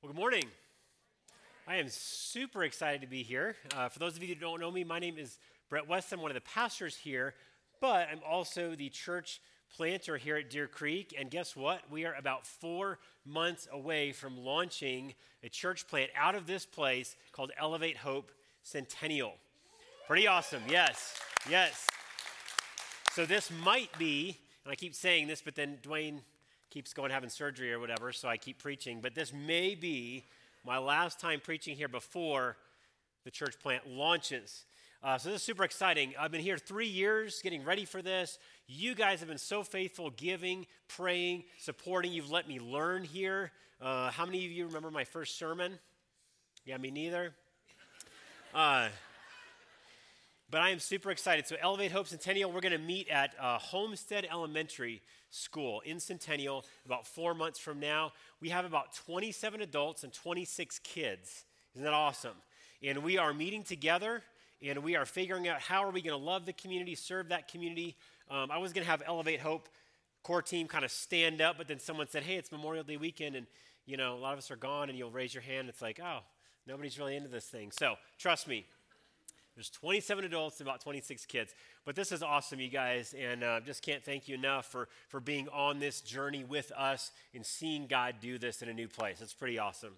Well, good morning. I am super excited to be here. Uh, for those of you who don't know me, my name is Brett West. I'm one of the pastors here, but I'm also the church planter here at Deer Creek. And guess what? We are about four months away from launching a church plant out of this place called Elevate Hope Centennial. Pretty awesome. Yes. Yes. So this might be, and I keep saying this, but then Dwayne keeps going having surgery or whatever, so I keep preaching. But this may be my last time preaching here before the church plant launches. Uh, so this is super exciting. I've been here three years getting ready for this. You guys have been so faithful, giving, praying, supporting. You've let me learn here. Uh, how many of you remember my first sermon? Yeah, me neither. Uh, but I am super excited. So, Elevate Hope Centennial, we're going to meet at uh, Homestead Elementary School in Centennial about four months from now. We have about 27 adults and 26 kids. Isn't that awesome? And we are meeting together and we are figuring out how are we going to love the community, serve that community. Um, I was going to have Elevate Hope core team kind of stand up, but then someone said, hey, it's Memorial Day weekend and, you know, a lot of us are gone and you'll raise your hand. It's like, oh, nobody's really into this thing. So trust me, there's 27 adults and about 26 kids. But this is awesome, you guys, and uh, just can't thank you enough for, for being on this journey with us and seeing God do this in a new place. It's pretty awesome.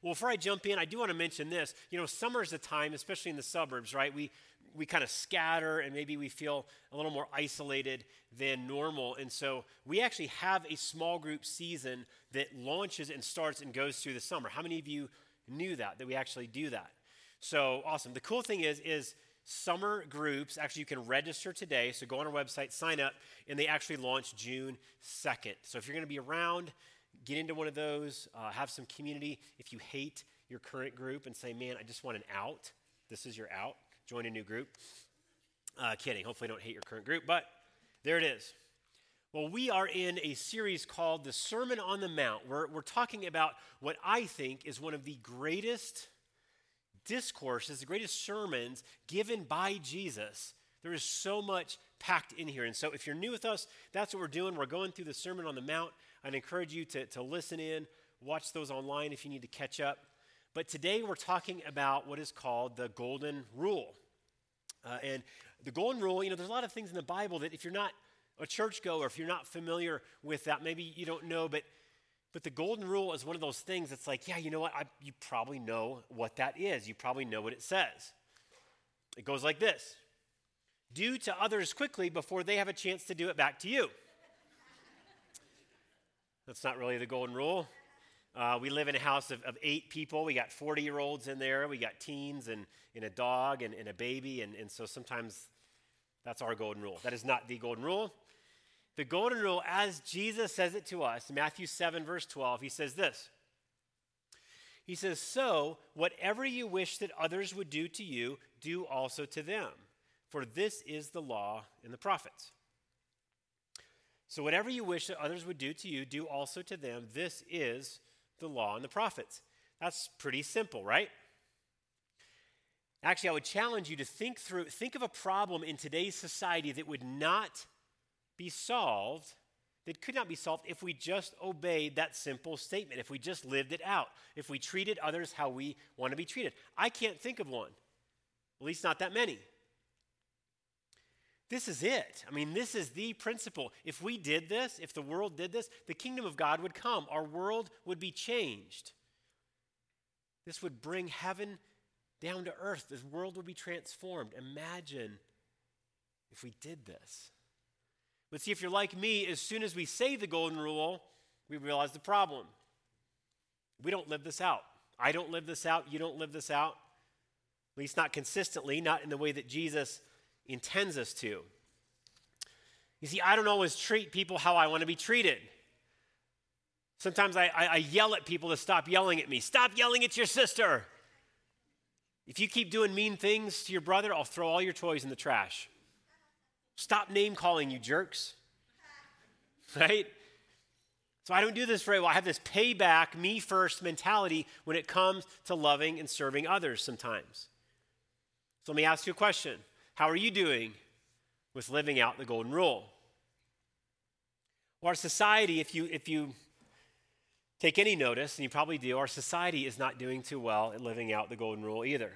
Well, before I jump in, I do want to mention this. You know, summer is a time, especially in the suburbs, right? We, we kind of scatter and maybe we feel a little more isolated than normal. And so we actually have a small group season that launches and starts and goes through the summer. How many of you knew that, that we actually do that? So awesome. The cool thing is, is summer groups, actually you can register today. So go on our website, sign up, and they actually launch June 2nd. So if you're going to be around, get into one of those, uh, have some community. If you hate your current group and say, man, I just want an out, this is your out, join a new group. Uh, kidding. Hopefully, don't hate your current group, but there it is. Well, we are in a series called The Sermon on the Mount. We're, we're talking about what I think is one of the greatest discourses, the greatest sermons given by Jesus. There is so much packed in here. And so, if you're new with us, that's what we're doing. We're going through the Sermon on the Mount. I'd encourage you to, to listen in, watch those online if you need to catch up. But today, we're talking about what is called the Golden Rule. Uh, and the Golden Rule, you know, there's a lot of things in the Bible that if you're not a churchgoer, if you're not familiar with that, maybe you don't know, but but the golden rule is one of those things that's like, yeah, you know what? I, you probably know what that is. You probably know what it says. It goes like this Do to others quickly before they have a chance to do it back to you. That's not really the golden rule. Uh, we live in a house of, of eight people. We got 40 year olds in there. We got teens and, and a dog and, and a baby. And, and so sometimes that's our golden rule. That is not the golden rule. The golden rule, as Jesus says it to us, Matthew 7, verse 12, he says this. He says, So, whatever you wish that others would do to you, do also to them, for this is the law and the prophets. So, whatever you wish that others would do to you, do also to them. This is the law and the prophets. That's pretty simple, right? Actually, I would challenge you to think through, think of a problem in today's society that would not be solved that could not be solved if we just obeyed that simple statement, if we just lived it out, if we treated others how we want to be treated. I can't think of one, at least not that many. This is it. I mean, this is the principle. If we did this, if the world did this, the kingdom of God would come. Our world would be changed. This would bring heaven down to earth. This world would be transformed. Imagine if we did this. But see, if you're like me, as soon as we say the golden rule, we realize the problem. We don't live this out. I don't live this out. You don't live this out. At least not consistently, not in the way that Jesus intends us to. You see, I don't always treat people how I want to be treated. Sometimes I, I, I, yell at people to stop yelling at me. Stop yelling at your sister. If you keep doing mean things to your brother, I'll throw all your toys in the trash. Stop name calling, you jerks. Right? So I don't do this very well. I have this payback, me first mentality when it comes to loving and serving others sometimes. So let me ask you a question How are you doing with living out the golden rule? Well, our society, if you, if you take any notice, and you probably do, our society is not doing too well at living out the golden rule either.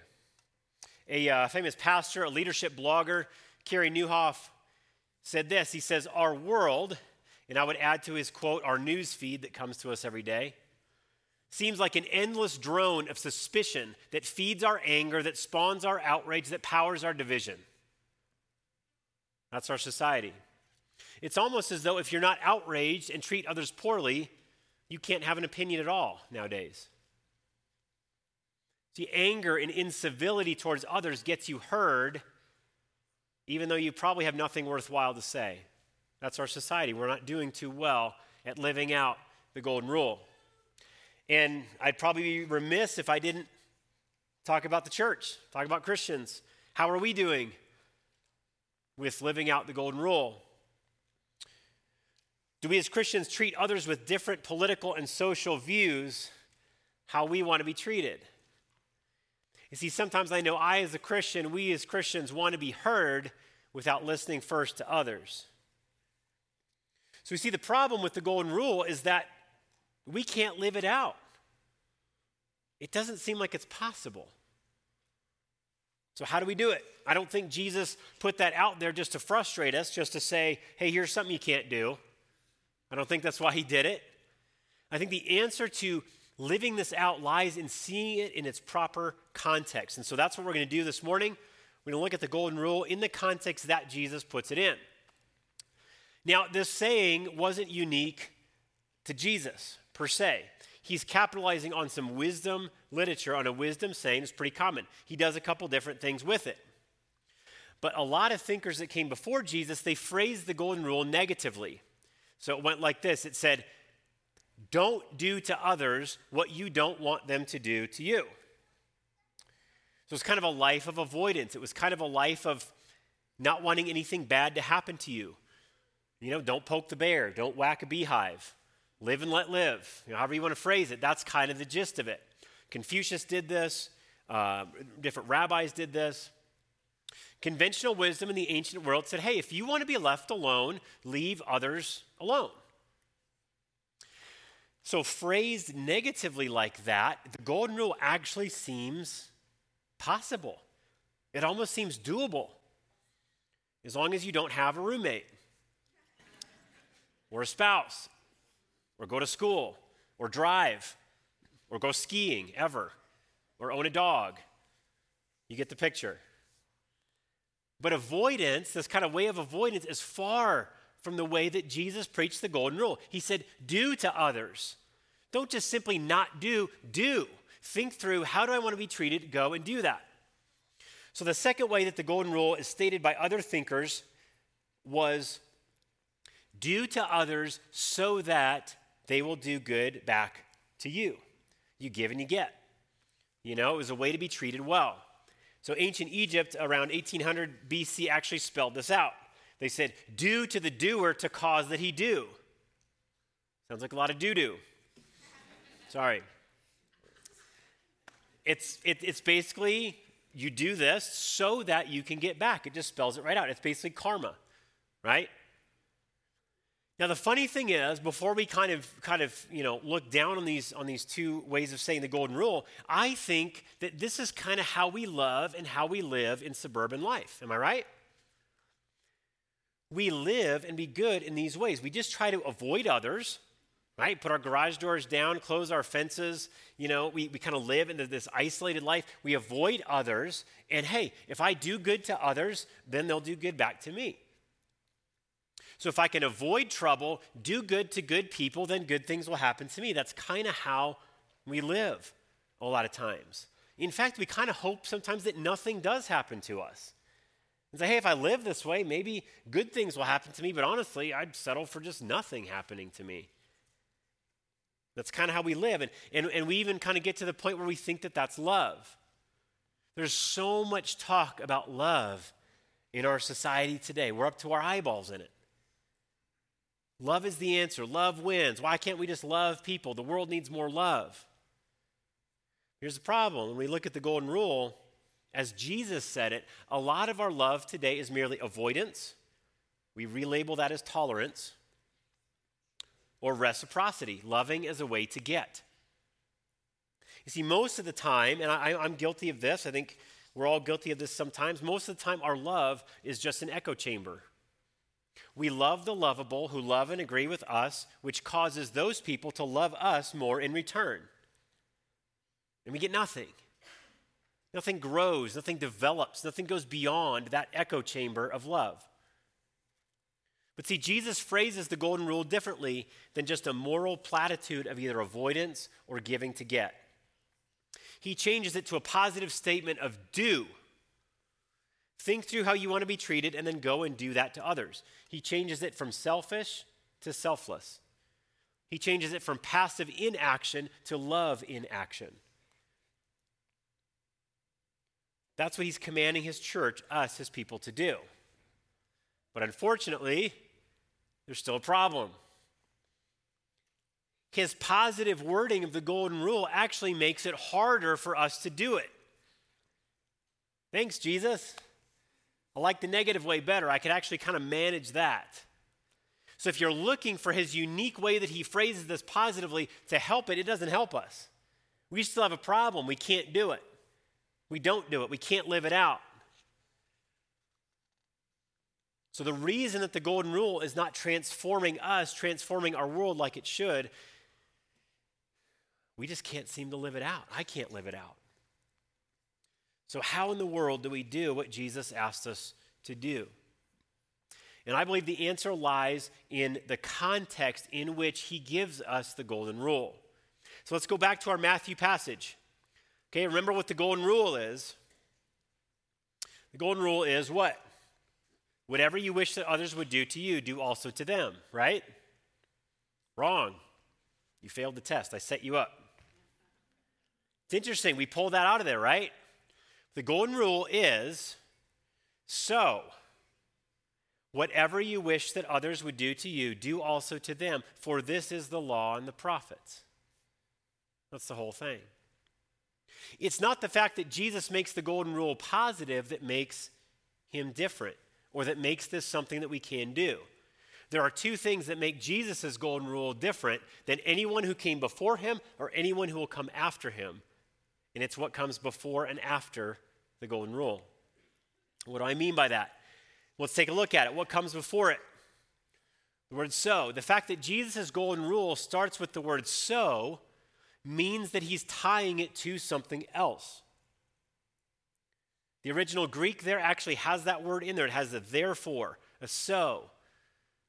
A uh, famous pastor, a leadership blogger, Carey Nieuwhof, said this. He says, Our world, and I would add to his quote, our news feed that comes to us every day, seems like an endless drone of suspicion that feeds our anger, that spawns our outrage, that powers our division. That's our society. It's almost as though if you're not outraged and treat others poorly, you can't have an opinion at all nowadays. See, anger and incivility towards others gets you heard, even though you probably have nothing worthwhile to say. That's our society. We're not doing too well at living out the golden rule. And I'd probably be remiss if I didn't talk about the church, talk about Christians. How are we doing with living out the golden rule? Do we as Christians treat others with different political and social views how we want to be treated? You see, sometimes I know I, as a Christian, we as Christians want to be heard without listening first to others. So we see the problem with the golden rule is that we can't live it out. It doesn't seem like it's possible. So, how do we do it? I don't think Jesus put that out there just to frustrate us, just to say, hey, here's something you can't do. I don't think that's why he did it. I think the answer to living this out lies in seeing it in its proper context. And so that's what we're going to do this morning. We're going to look at the golden rule in the context that Jesus puts it in. Now, this saying wasn't unique to Jesus per se. He's capitalizing on some wisdom literature, on a wisdom saying. It's pretty common. He does a couple different things with it. But a lot of thinkers that came before Jesus, they phrased the golden rule negatively. So it went like this it said, Don't do to others what you don't want them to do to you. So it's kind of a life of avoidance. It was kind of a life of not wanting anything bad to happen to you. You know, don't poke the bear, don't whack a beehive, live and let live. You know, however you want to phrase it, that's kind of the gist of it. Confucius did this, uh, different rabbis did this. Conventional wisdom in the ancient world said, hey, if you want to be left alone, leave others alone. So, phrased negatively like that, the golden rule actually seems possible. It almost seems doable as long as you don't have a roommate or a spouse or go to school or drive or go skiing ever or own a dog. You get the picture. But avoidance, this kind of way of avoidance, is far from the way that Jesus preached the golden rule. He said, Do to others. Don't just simply not do, do. Think through how do I want to be treated? Go and do that. So, the second way that the golden rule is stated by other thinkers was do to others so that they will do good back to you. You give and you get. You know, it was a way to be treated well. So ancient Egypt around 1800 BC actually spelled this out. They said, do to the doer to cause that he do. Sounds like a lot of doo doo. Sorry. It's, it, it's basically you do this so that you can get back. It just spells it right out. It's basically karma, right? Now the funny thing is, before we kind of kind of you know look down on these on these two ways of saying the golden rule, I think that this is kind of how we love and how we live in suburban life. Am I right? We live and be good in these ways. We just try to avoid others, right? Put our garage doors down, close our fences. You know, we, we kind of live into this isolated life. We avoid others. And hey, if I do good to others, then they'll do good back to me. So if I can avoid trouble, do good to good people, then good things will happen to me. That's kind of how we live a lot of times. In fact, we kind of hope sometimes that nothing does happen to us. And say, hey, if I live this way, maybe good things will happen to me, but honestly, I'd settle for just nothing happening to me. That's kind of how we live. And, and, and we even kind of get to the point where we think that that's love. There's so much talk about love in our society today. We're up to our eyeballs in it. Love is the answer. Love wins. Why can't we just love people? The world needs more love. Here's the problem when we look at the golden rule, as Jesus said it, a lot of our love today is merely avoidance. We relabel that as tolerance. or reciprocity, loving as a way to get. You see, most of the time, and I, am guilty of this, I think we're all guilty of this sometimes, most of the time our love is just an echo chamber. We love the lovable who love and agree with us, which causes those people to love us more in return. And we get nothing. Nothing grows, nothing develops, nothing goes beyond that echo chamber of love. But see, Jesus phrases the golden rule differently than just a moral platitude of either avoidance or giving to get. He changes it to a positive statement of do. Think through how you want to be treated and then go and do that to others. He changes it from selfish to selfless. He changes it from passive inaction to love in action. That's what he's commanding his church, us, his people, to do. But unfortunately, there's still a problem. His positive wording of the golden rule actually makes it harder for us to do it. Thanks, Jesus. I like the negative way better. I could actually kind of manage that. So if you're looking for his unique way that he phrases this positively to help it, it doesn't help us. We still have a problem. We can't do it. We don't do it. We can't live it out. So, the reason that the golden rule is not transforming us, transforming our world like it should, we just can't seem to live it out. I can't live it out. So, how in the world do we do what Jesus asked us to do? And I believe the answer lies in the context in which he gives us the golden rule. So, let's go back to our Matthew passage. Okay, remember what the golden rule is. The golden rule is what? Whatever you wish that others would do to you, do also to them, right? Wrong. You failed the test. I set you up. It's interesting. We pulled that out of there, right? The golden rule is so, whatever you wish that others would do to you, do also to them, for this is the law and the prophets. That's the whole thing. It's not the fact that Jesus makes the golden rule positive that makes him different or that makes this something that we can do. There are two things that make Jesus' golden rule different than anyone who came before him or anyone who will come after him. And it's what comes before and after the golden rule. What do I mean by that? Let's take a look at it. What comes before it? The word so. The fact that Jesus' golden rule starts with the word so means that he's tying it to something else. The original Greek there actually has that word in there. It has a therefore, a so.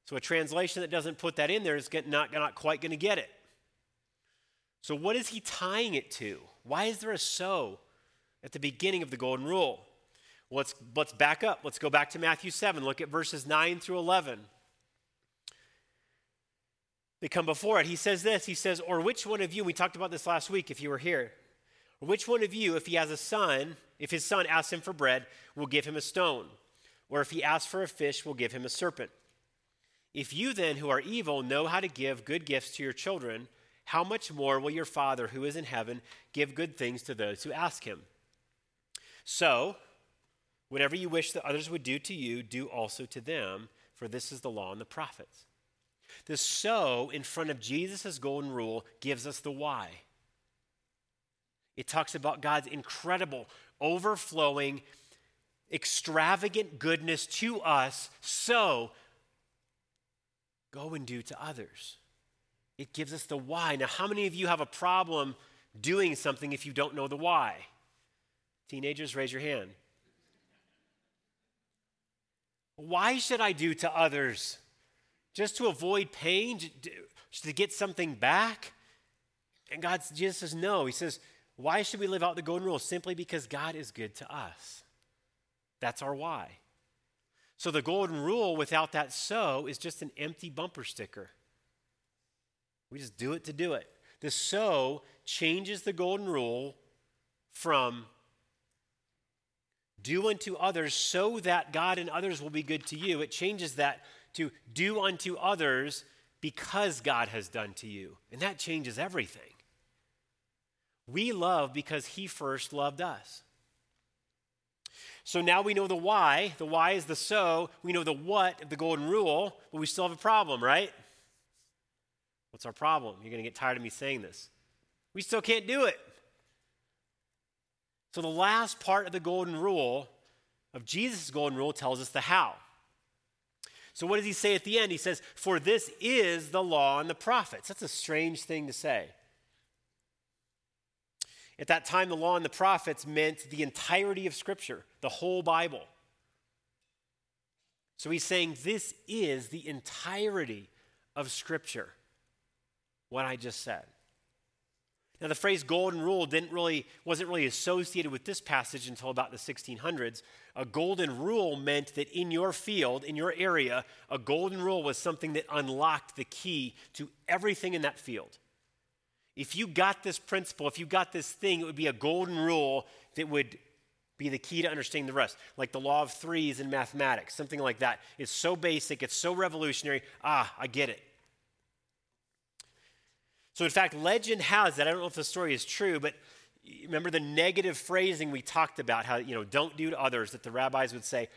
So a translation that doesn't put that in there is not, not quite going to get it. So, what is he tying it to? Why is there a so at the beginning of the golden rule? Well, let's, let's back up. Let's go back to Matthew 7. Look at verses 9 through 11 they come before it. He says this He says, Or which one of you, we talked about this last week if you were here, or which one of you, if he has a son, if his son asks him for bread, will give him a stone? Or if he asks for a fish, will give him a serpent? If you then, who are evil, know how to give good gifts to your children, how much more will your Father who is in heaven give good things to those who ask him? So, whatever you wish that others would do to you, do also to them, for this is the law and the prophets. The so in front of Jesus' golden rule gives us the why. It talks about God's incredible, overflowing, extravagant goodness to us, so go and do to others. It gives us the why. Now, how many of you have a problem doing something if you don't know the why? Teenagers, raise your hand. Why should I do to others? Just to avoid pain, to get something back? And God Jesus says, no. He says, why should we live out the golden rule? Simply because God is good to us. That's our why. So the golden rule without that so is just an empty bumper sticker. We just do it to do it. The so changes the golden rule from do unto others so that God and others will be good to you. It changes that to do unto others because God has done to you. And that changes everything. We love because He first loved us. So now we know the why. The why is the so. We know the what of the golden rule, but we still have a problem, right? What's our problem? You're going to get tired of me saying this. We still can't do it. So, the last part of the golden rule, of Jesus' golden rule, tells us the how. So, what does he say at the end? He says, For this is the law and the prophets. That's a strange thing to say. At that time, the law and the prophets meant the entirety of Scripture, the whole Bible. So he's saying this is the entirety of Scripture, what I just said. Now, the phrase golden rule didn't really, wasn't really associated with this passage until about the 1600s. A golden rule meant that in your field, in your area, a golden rule was something that unlocked the key to everything in that field. If you got this principle, if you got this thing, it would be a golden rule that would be the key to understanding the rest. Like the law of threes in mathematics, something like that. It's so basic, it's so revolutionary. Ah, I get it. So, in fact, legend has it. I don't know if the story is true, but remember the negative phrasing we talked about, how, you know, don't do to others, that the rabbis would say.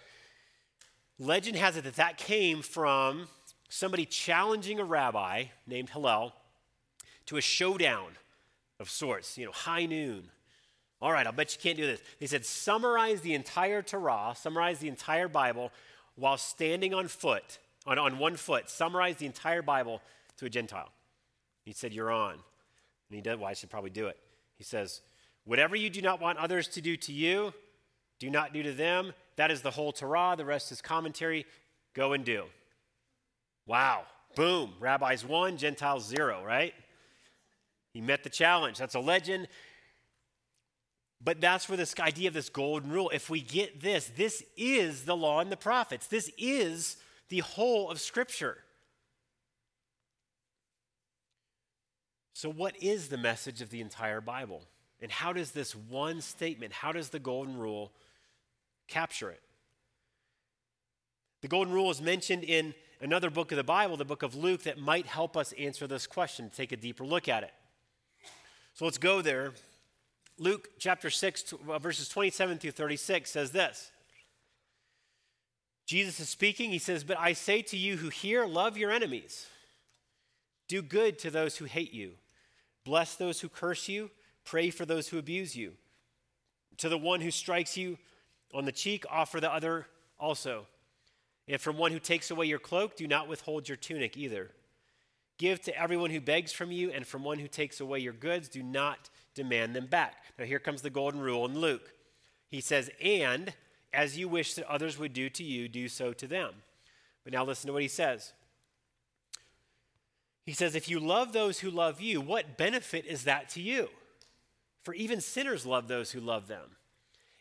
Legend has it that that came from somebody challenging a rabbi named Hillel to a showdown of sorts, you know, high noon. All right, I'll bet you can't do this. They said, summarize the entire Torah, summarize the entire Bible while standing on foot, on, on one foot, summarize the entire Bible to a Gentile. He said, You're on. And he did, well, I should probably do it. He says, Whatever you do not want others to do to you, do not do to them. That is the whole Torah. The rest is commentary. Go and do. Wow. Boom. Rabbis one, Gentiles zero, right? He met the challenge. That's a legend. But that's where this idea of this golden rule, if we get this, this is the law and the prophets. This is the whole of Scripture. So, what is the message of the entire Bible? And how does this one statement, how does the golden rule capture it? The golden rule is mentioned in another book of the Bible, the book of Luke, that might help us answer this question, take a deeper look at it. So let's go there. Luke chapter 6, uh, verses 27 through 36 says this Jesus is speaking. He says, But I say to you who hear, love your enemies, do good to those who hate you. Bless those who curse you, pray for those who abuse you. To the one who strikes you on the cheek, offer the other also. And from one who takes away your cloak, do not withhold your tunic either. Give to everyone who begs from you, and from one who takes away your goods, do not demand them back. Now, here comes the golden rule in Luke. He says, And as you wish that others would do to you, do so to them. But now listen to what he says. He says, If you love those who love you, what benefit is that to you? For even sinners love those who love them.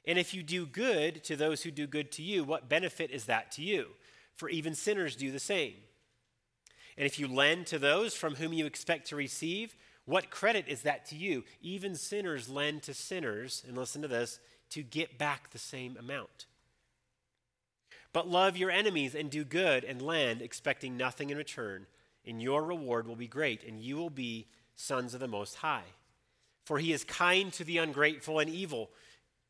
And if you do good to those who do good to you, what benefit is that to you? For even sinners do the same. And if you lend to those from whom you expect to receive, what credit is that to you? Even sinners lend to sinners, and listen to this, to get back the same amount. But love your enemies and do good and lend, expecting nothing in return and your reward will be great, and you will be sons of the Most High. For he is kind to the ungrateful and evil.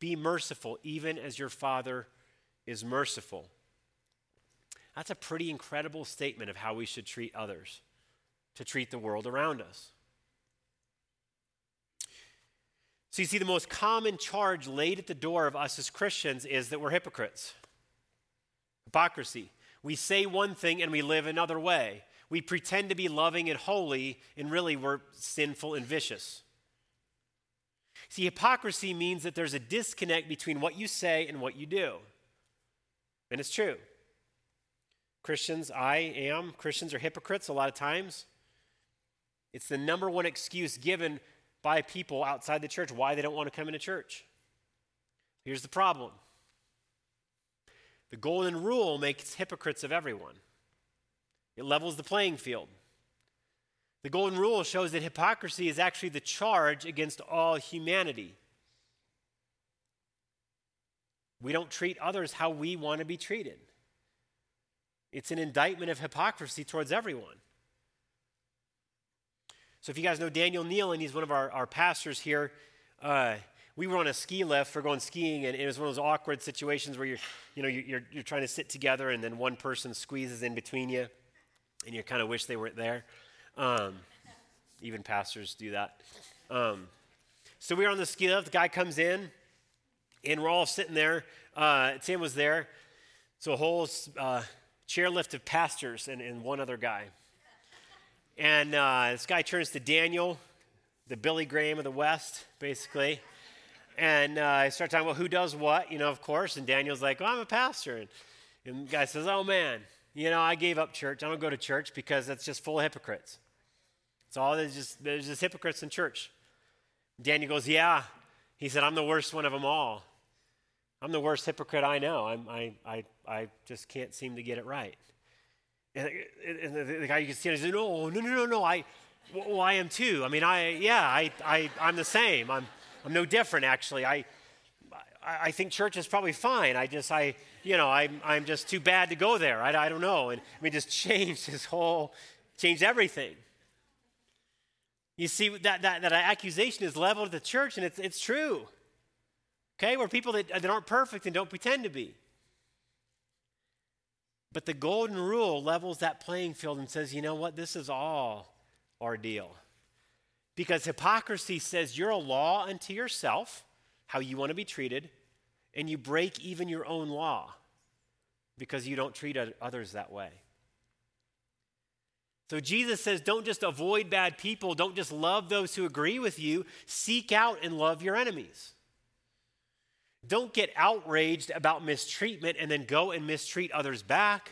Be merciful, even as your Father is merciful. That's a pretty incredible statement of how we should treat others, to treat the world around us. So, you see, the most common charge laid at the door of us as Christians is that we're hypocrites. Hypocrisy. We say one thing and we live another way. We pretend to be loving and holy, and really we're sinful and vicious. See, hypocrisy means that there's a disconnect between what you say and what you do. And it's true. Christians, I am, Christians are hypocrites a lot of times. It's the number one excuse given by people outside the church why they don't want to come into church. Here's the problem the golden rule makes hypocrites of everyone. It levels the playing field. The golden rule shows that hypocrisy is actually the charge against all humanity. We don't treat others how we want to be treated. It's an indictment of hypocrisy towards everyone. So, if you guys know Daniel Neal, and he's one of our, our pastors here, uh, we were on a ski lift for going skiing, and it was one of those awkward situations where you're, you know, you're, you're trying to sit together, and then one person squeezes in between you and you kind of wish they weren't there. Um, Even pastors do that. Um, so we are on the ski lift. The guy comes in, and we're all sitting there. Uh, Tim was there. So a whole uh, chairlift of pastors and, and one other guy. And uh, this guy turns to Daniel, the Billy Graham of the West, basically. And uh, I start talking about who does what, you know, of course. And Daniel's like, well, I'm a pastor. And, and the guy says, oh, man, you know, I gave up church. I don't go to church because it's just full of hypocrites. It's all there's just there's just hypocrites in church. Daniel goes, yeah. He said, I'm the worst one of them all. I'm the worst hypocrite I know. I'm, I, I, I just can't seem to get it right. And, and the, guy you can see, said, no, no, no, no, no. I, well, I am too. I mean, I, yeah, I, I, I'm the same. I'm, I'm no different, actually. I, I think church is probably fine. I just, I, you know, I'm, I'm just too bad to go there. I, I don't know. And I mean, just changed his whole, changed everything. You see, that, that, that accusation is leveled at the church, and it's, it's true. Okay? We're people that, that aren't perfect and don't pretend to be. But the golden rule levels that playing field and says, you know what? This is all ordeal. Because hypocrisy says you're a law unto yourself, how you want to be treated, and you break even your own law because you don't treat others that way. So Jesus says, don't just avoid bad people, don't just love those who agree with you, seek out and love your enemies. Don't get outraged about mistreatment and then go and mistreat others back.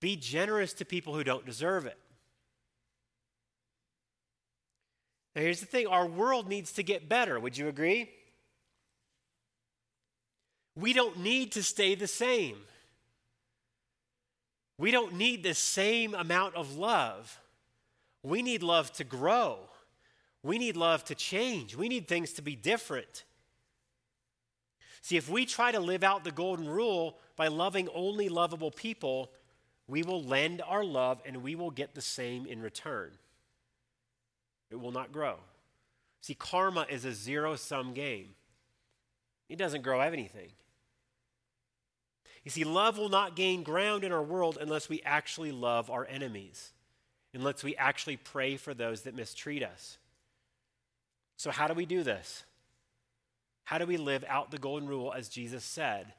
Be generous to people who don't deserve it. Now, here's the thing our world needs to get better. Would you agree? We don't need to stay the same. We don't need the same amount of love. We need love to grow. We need love to change. We need things to be different. See, if we try to live out the golden rule by loving only lovable people, we will lend our love and we will get the same in return. It will not grow. See, karma is a zero sum game, it doesn't grow anything. You see, love will not gain ground in our world unless we actually love our enemies, unless we actually pray for those that mistreat us. So, how do we do this? How do we live out the golden rule as Jesus said?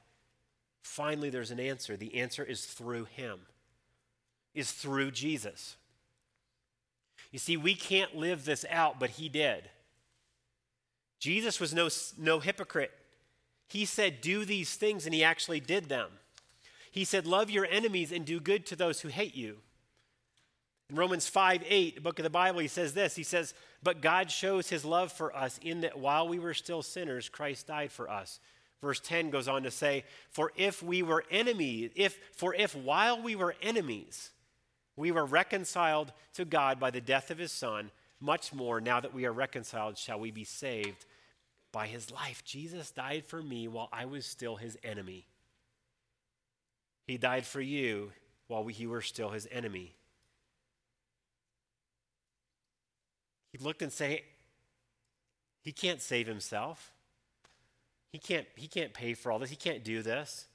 Finally, there's an answer. The answer is through Him, is through Jesus. You see, we can't live this out, but He did. Jesus was no, no hypocrite. He said, Do these things, and He actually did them. He said, Love your enemies and do good to those who hate you. In Romans 5 8, the book of the Bible, he says this He says, But God shows his love for us in that while we were still sinners, Christ died for us. Verse 10 goes on to say, For if we were enemies, if for if while we were enemies, we were reconciled to God by the death of his son, much more now that we are reconciled shall we be saved by his life. Jesus died for me while I was still his enemy. He died for you while he were still his enemy. He looked and say, he can't save himself. He can't, he can't pay for all this. He can't do this.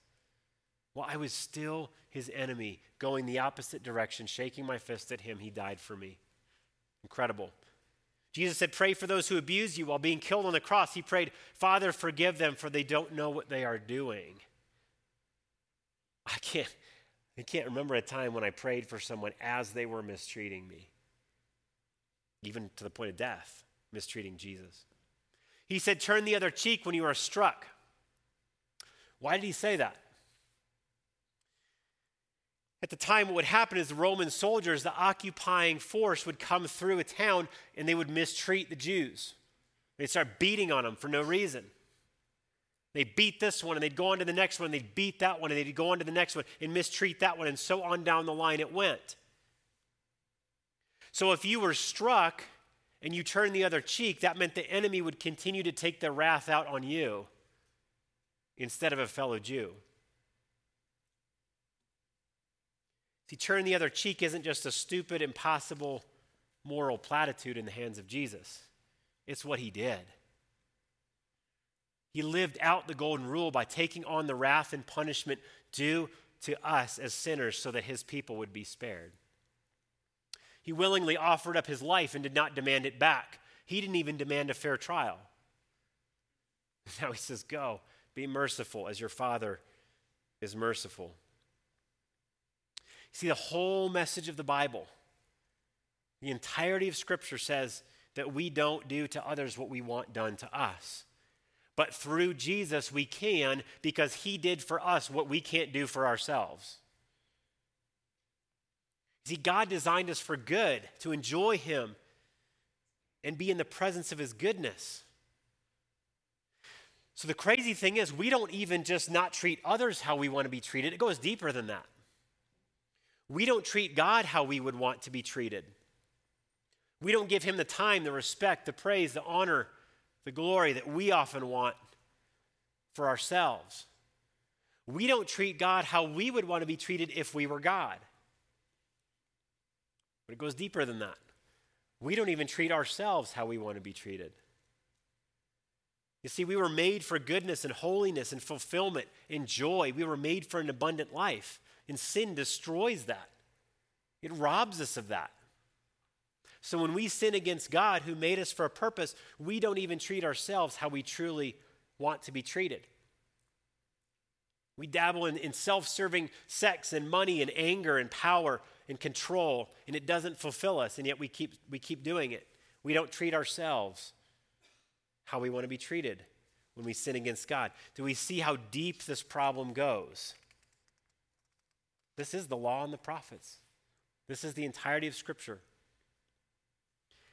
I was still his enemy, going the opposite direction, shaking my fist at him. He died for me. Incredible. Jesus said, Pray for those who abuse you while being killed on the cross. He prayed, Father, forgive them, for they don't know what they are doing. I can't, I can't remember a time when I prayed for someone as they were mistreating me even to the point of death, mistreating Jesus. He said, Turn the other cheek when you are struck. Why did he say that? At the time, what would happen is the Roman soldiers, the occupying force, would come through a town and they would mistreat the Jews. They'd start beating on them for no reason. They'd beat this one and they'd go on to the next one, and they'd beat that one and they'd go on to the next one and mistreat that one, and so on down the line it went. So if you were struck and you turned the other cheek, that meant the enemy would continue to take their wrath out on you instead of a fellow Jew. See, turn the other cheek isn't just a stupid, impossible moral platitude in the hands of Jesus, it's what he did. He lived out the golden rule by taking on the wrath and punishment due to us as sinners so that his people would be spared. He willingly offered up his life and did not demand it back. He didn't even demand a fair trial. Now he says, Go, be merciful as your Father is merciful. See, the whole message of the Bible, the entirety of Scripture says that we don't do to others what we want done to us. But through Jesus, we can because he did for us what we can't do for ourselves. See, God designed us for good, to enjoy him and be in the presence of his goodness. So the crazy thing is, we don't even just not treat others how we want to be treated, it goes deeper than that. We don't treat God how we would want to be treated. We don't give him the time, the respect, the praise, the honor, the glory that we often want for ourselves. We don't treat God how we would want to be treated if we were God. But it goes deeper than that. We don't even treat ourselves how we want to be treated. You see, we were made for goodness and holiness and fulfillment and joy. We were made for an abundant life, and sin destroys that. It robs us of that. So when we sin against God, who made us for a purpose, we don't even treat ourselves how we truly want to be treated. We dabble in, in self serving sex and money and anger and power and control, and it doesn't fulfill us, and yet we keep, we keep doing it. We don't treat ourselves how we want to be treated when we sin against God? Do we see how deep this problem goes? This is the law and the prophets. This is the entirety of Scripture.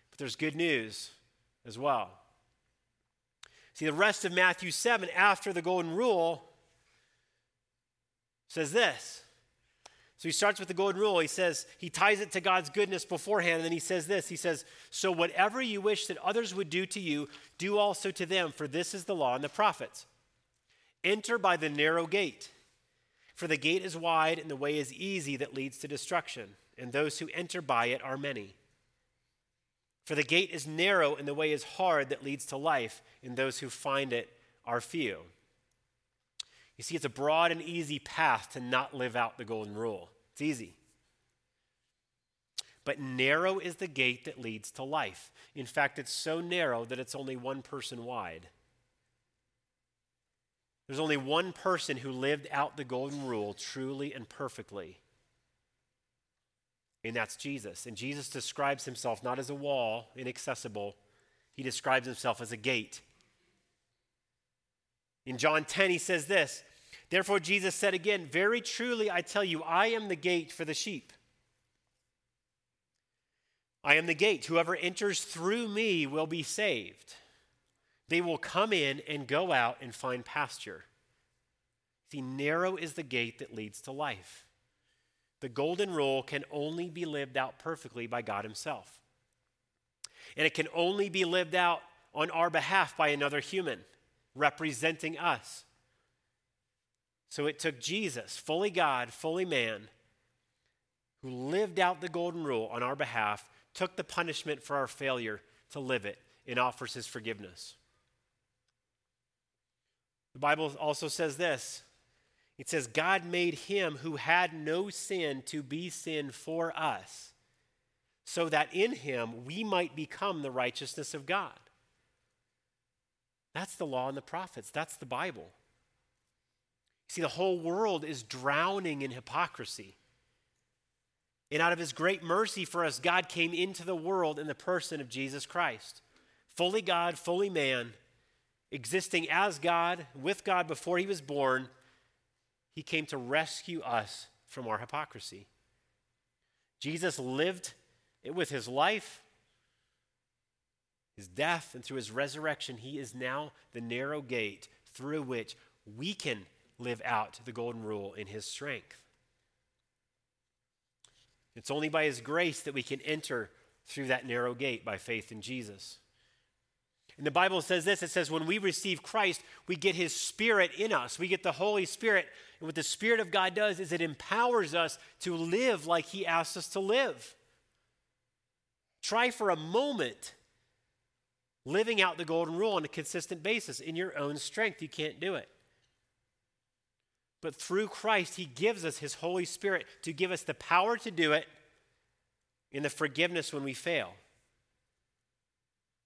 But there's good news as well. See, the rest of Matthew 7 after the golden rule says this so he starts with the golden rule. He says, he ties it to God's goodness beforehand, and then he says this He says, So whatever you wish that others would do to you, do also to them, for this is the law and the prophets. Enter by the narrow gate, for the gate is wide and the way is easy that leads to destruction, and those who enter by it are many. For the gate is narrow and the way is hard that leads to life, and those who find it are few. You see, it's a broad and easy path to not live out the golden rule. It's easy. But narrow is the gate that leads to life. In fact, it's so narrow that it's only one person wide. There's only one person who lived out the golden rule truly and perfectly. And that's Jesus. And Jesus describes himself not as a wall, inaccessible, he describes himself as a gate. In John 10, he says this Therefore, Jesus said again, Very truly I tell you, I am the gate for the sheep. I am the gate. Whoever enters through me will be saved. They will come in and go out and find pasture. See, narrow is the gate that leads to life. The golden rule can only be lived out perfectly by God Himself. And it can only be lived out on our behalf by another human representing us. So it took Jesus, fully God, fully man, who lived out the golden rule on our behalf, took the punishment for our failure to live it, and offers his forgiveness. The Bible also says this it says, God made him who had no sin to be sin for us, so that in him we might become the righteousness of God. That's the law and the prophets. That's the Bible. See, the whole world is drowning in hypocrisy. And out of his great mercy for us, God came into the world in the person of Jesus Christ. Fully God, fully man, existing as God, with God before he was born, he came to rescue us from our hypocrisy. Jesus lived it with his life, his death and through his resurrection, he is now the narrow gate through which we can live out the golden rule in his strength. It's only by his grace that we can enter through that narrow gate by faith in Jesus. And the Bible says this it says, when we receive Christ, we get his Spirit in us. We get the Holy Spirit. And what the Spirit of God does is it empowers us to live like he asks us to live. Try for a moment living out the golden rule on a consistent basis in your own strength. You can't do it. But through Christ, He gives us His Holy Spirit to give us the power to do it in the forgiveness when we fail.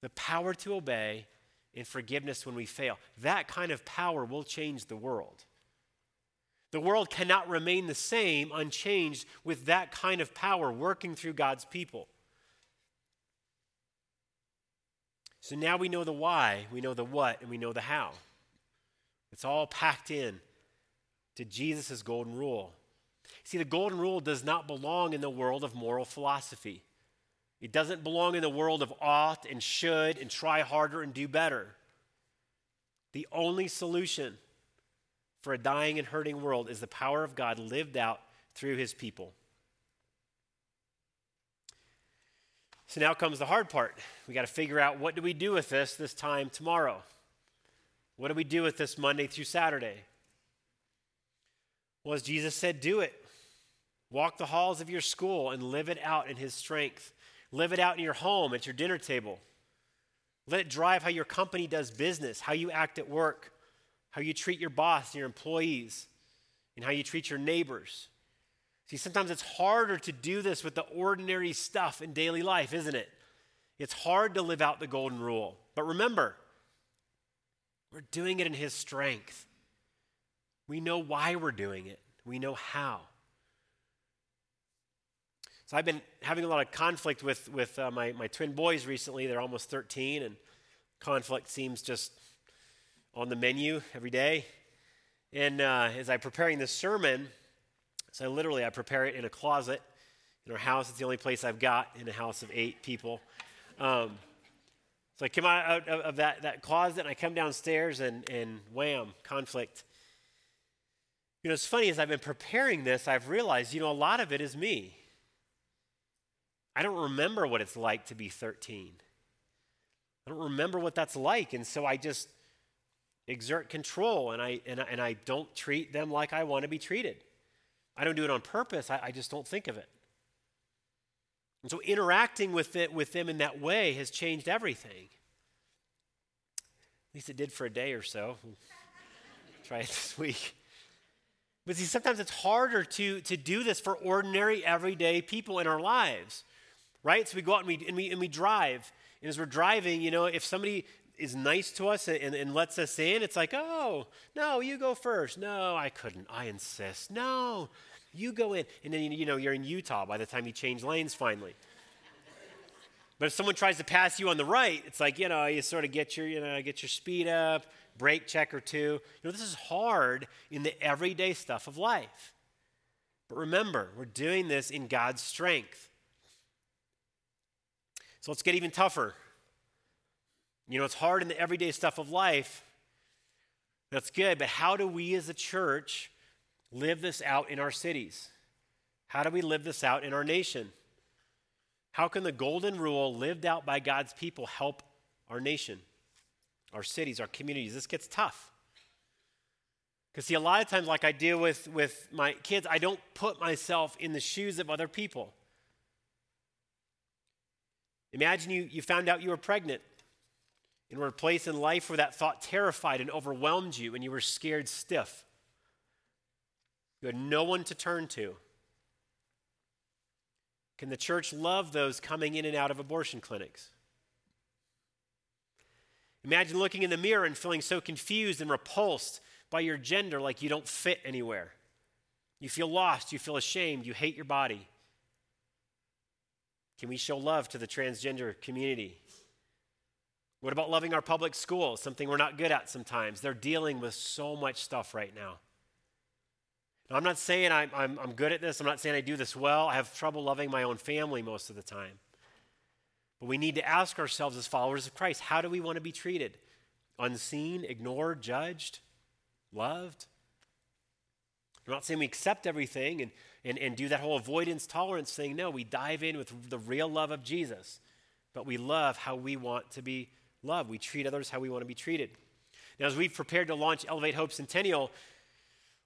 The power to obey and forgiveness when we fail. That kind of power will change the world. The world cannot remain the same, unchanged, with that kind of power working through God's people. So now we know the why, we know the what, and we know the how. It's all packed in to Jesus' golden rule. See, the golden rule does not belong in the world of moral philosophy. It doesn't belong in the world of ought and should and try harder and do better. The only solution for a dying and hurting world is the power of God lived out through his people. So now comes the hard part. We got to figure out what do we do with this this time tomorrow? What do we do with this Monday through Saturday? Well, as Jesus said, do it. Walk the halls of your school and live it out in his strength. Live it out in your home, at your dinner table. Let it drive how your company does business, how you act at work, how you treat your boss and your employees, and how you treat your neighbors. See, sometimes it's harder to do this with the ordinary stuff in daily life, isn't it? It's hard to live out the golden rule. But remember, we're doing it in His strength. We know why we're doing it, we know how. So I've been having a lot of conflict with, with uh, my, my twin boys recently. They're almost 13, and conflict seems just on the menu every day. And uh, as I'm preparing this sermon, so I literally I prepare it in a closet in our house. It's the only place I've got in a house of eight people. Um, so I come out of, of that, that closet and I come downstairs and, and wham, conflict. You know, it's funny as I've been preparing this, I've realized, you know, a lot of it is me. I don't remember what it's like to be 13. I don't remember what that's like. And so I just exert control and I, and I, and I don't treat them like I want to be treated. I don't do it on purpose, I, I just don't think of it. And so interacting with, it, with them in that way has changed everything. At least it did for a day or so. try it this week. But see, sometimes it's harder to, to do this for ordinary, everyday people in our lives right? So we go out and we, and we, and we drive. And as we're driving, you know, if somebody is nice to us and, and lets us in, it's like, oh, no, you go first. No, I couldn't. I insist. No, you go in. And then, you know, you're in Utah by the time you change lanes finally. But if someone tries to pass you on the right, it's like, you know, you sort of get your, you know, get your speed up, brake check or two. You know, this is hard in the everyday stuff of life. But remember, we're doing this in God's strength. So let's get even tougher. You know, it's hard in the everyday stuff of life. That's good, but how do we as a church live this out in our cities? How do we live this out in our nation? How can the golden rule lived out by God's people help our nation, our cities, our communities? This gets tough. Because, see, a lot of times, like I deal with, with my kids, I don't put myself in the shoes of other people. Imagine you, you found out you were pregnant and were a place in life where that thought terrified and overwhelmed you and you were scared stiff. You had no one to turn to. Can the church love those coming in and out of abortion clinics? Imagine looking in the mirror and feeling so confused and repulsed by your gender like you don't fit anywhere. You feel lost, you feel ashamed, you hate your body. Can we show love to the transgender community? What about loving our public schools? Something we're not good at sometimes. They're dealing with so much stuff right now. now I'm not saying I'm, I'm, I'm good at this. I'm not saying I do this well. I have trouble loving my own family most of the time. But we need to ask ourselves as followers of Christ how do we want to be treated? Unseen, ignored, judged, loved? I'm not saying we accept everything and and, and do that whole avoidance tolerance thing. No, we dive in with the real love of Jesus, but we love how we want to be loved. We treat others how we want to be treated. Now, as we've prepared to launch Elevate Hope Centennial,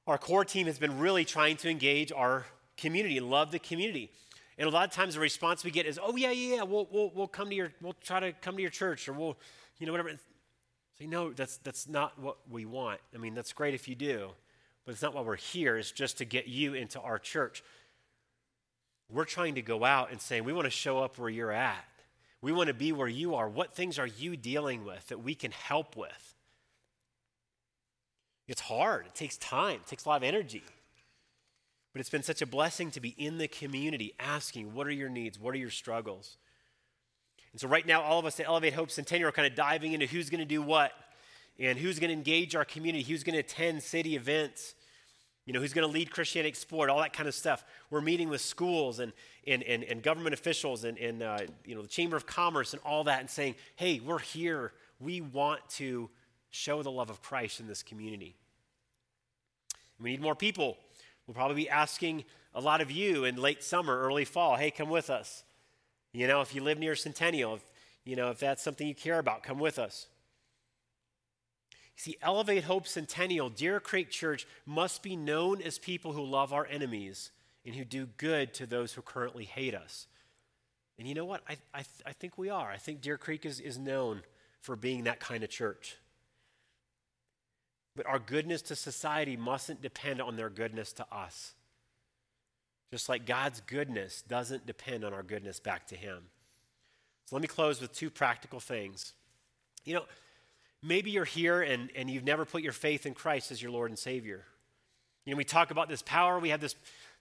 our core team has been really trying to engage our community love the community. And a lot of times the response we get is, oh, yeah, yeah, yeah, we'll, we'll, we'll come to your, we'll try to come to your church or we'll, you know, whatever. Say, no, that's, that's not what we want. I mean, that's great if you do. But it's not why we're here, it's just to get you into our church. we're trying to go out and say, we want to show up where you're at. We want to be where you are. What things are you dealing with that we can help with? It's hard, it takes time, it takes a lot of energy. But it's been such a blessing to be in the community asking, what are your needs? What are your struggles? And so, right now, all of us at Elevate Hope Centennial are kind of diving into who's going to do what and who's going to engage our community, who's going to attend city events, you know, who's going to lead Christianity Explored, all that kind of stuff. We're meeting with schools and, and, and, and government officials and, and uh, you know, the Chamber of Commerce and all that and saying, hey, we're here. We want to show the love of Christ in this community. We need more people. We'll probably be asking a lot of you in late summer, early fall, hey, come with us. You know, if you live near Centennial, if, you know, if that's something you care about, come with us. See, Elevate Hope Centennial, Deer Creek Church, must be known as people who love our enemies and who do good to those who currently hate us. And you know what? I, I, I think we are. I think Deer Creek is, is known for being that kind of church. But our goodness to society mustn't depend on their goodness to us. Just like God's goodness doesn't depend on our goodness back to Him. So let me close with two practical things. You know, maybe you're here and, and you've never put your faith in Christ as your Lord and Savior. You know, we talk about this power, we have this,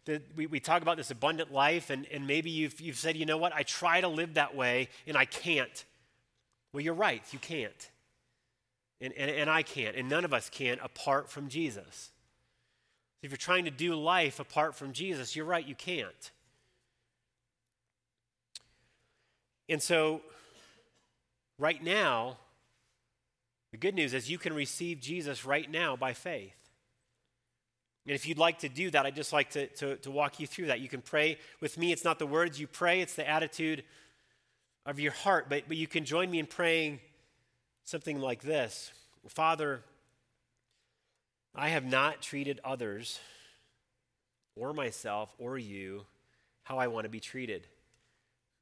the, we, we talk about this abundant life, and, and maybe you've, you've said, you know what, I try to live that way and I can't. Well, you're right, you can't. And, and, and I can't, and none of us can apart from Jesus. If you're trying to do life apart from Jesus, you're right, you can't. And so, right now, the good news is you can receive Jesus right now by faith. And if you'd like to do that, I'd just like to, to, to, walk you through that. You can pray with me. It's not the words you pray, it's the attitude of your heart. But, but you can join me in praying something like this Father, I have not treated others or myself or you how I want to be treated.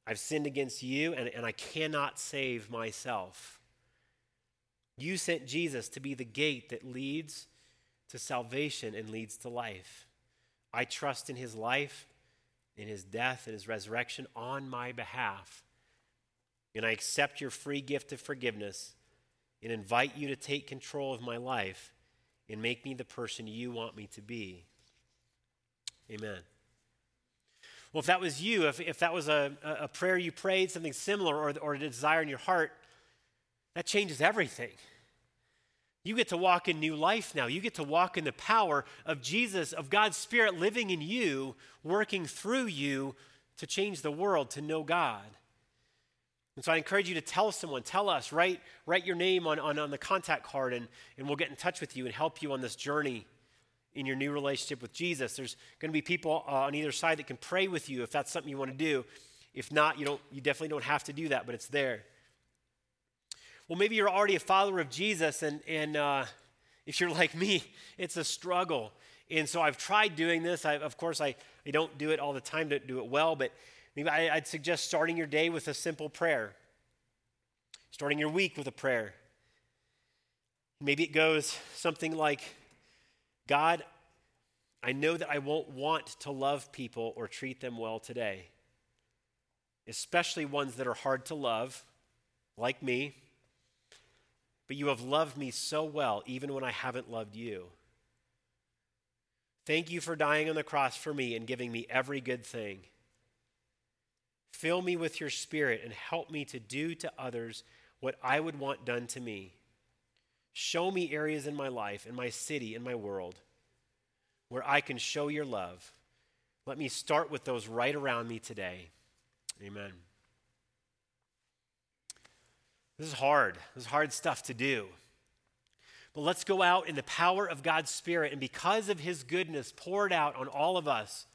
I've sinned against you and, and I cannot save myself. You sent Jesus to be the gate that leads to salvation and leads to life. I trust in his life, in his death, and his resurrection on my behalf. And I accept your free gift of forgiveness and invite you to take control of my life and make me the person you want me to be. Amen. Well, if that was you, if, if that was a, a prayer you prayed, something similar, or, or a desire in your heart, that changes everything. You get to walk in new life now. You get to walk in the power of Jesus, of God's Spirit living in you, working through you to change the world, to know God. And so I encourage you to tell someone, tell us, write, write your name on, on, on the contact card, and, and we'll get in touch with you and help you on this journey in your new relationship with Jesus. There's going to be people uh, on either side that can pray with you if that's something you want to do. If not, you, don't, you definitely don't have to do that, but it's there. Well, maybe you're already a follower of Jesus, and, and uh, if you're like me, it's a struggle. And so I've tried doing this. I, of course, I, I don't do it all the time to do it well, but Maybe I, would suggest starting your day with a simple prayer, starting your week with a prayer. Maybe it goes something like God, I know that I won't want to love people or treat them well today, especially ones that are hard to love, like me. But you have loved me so well, even when I haven't loved you. Thank you for dying on the cross for me and giving me every good thing. Fill me with your spirit and help me to do to others what I would want done to me. Show me areas in my life, in my city, in my world, where I can show your love. Let me start with those right around me today. Amen. This is hard. This is hard stuff to do. But let's go out in the power of God's Spirit, and because of His goodness poured out on all of us,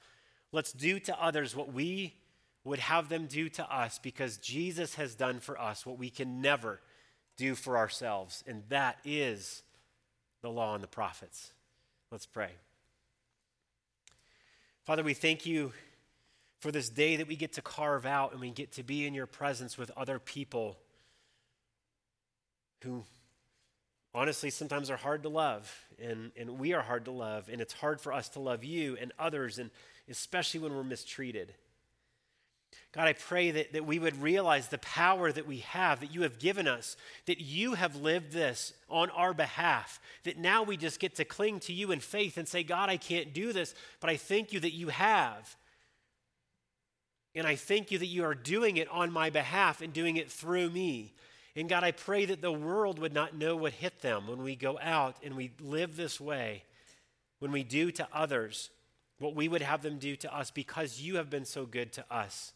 let's do to others what we would have them do to us because Jesus has done for us what we can never do for ourselves, and that is the law and the prophets. Let's pray. Father, we thank you for this day that we get to carve out and we get to be in your presence with other people who honestly sometimes are hard to love and, and we are hard to love and it's hard for us to love you and others and especially when we're mistreated God, I pray that, that we would realize the power that we have, that you have given us, that you have lived this on our behalf, that now we just get to cling to you in faith and say, God, I can't do this, but I thank you that you have. And I thank you that you are doing it on my behalf and doing it through me. And God, I pray that the world would not know what hit them when we go out and we live this way, when we do to others what we would have them do to us because you have been so good to us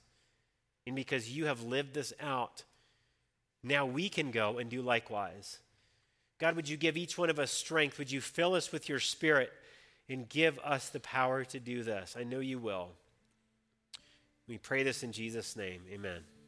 and because you have lived this out, now we can go and do likewise. God, would you give each one of us strength? Would you fill us with your spirit and give us the power to do this? I know you will. We pray this in Jesus' name. Amen.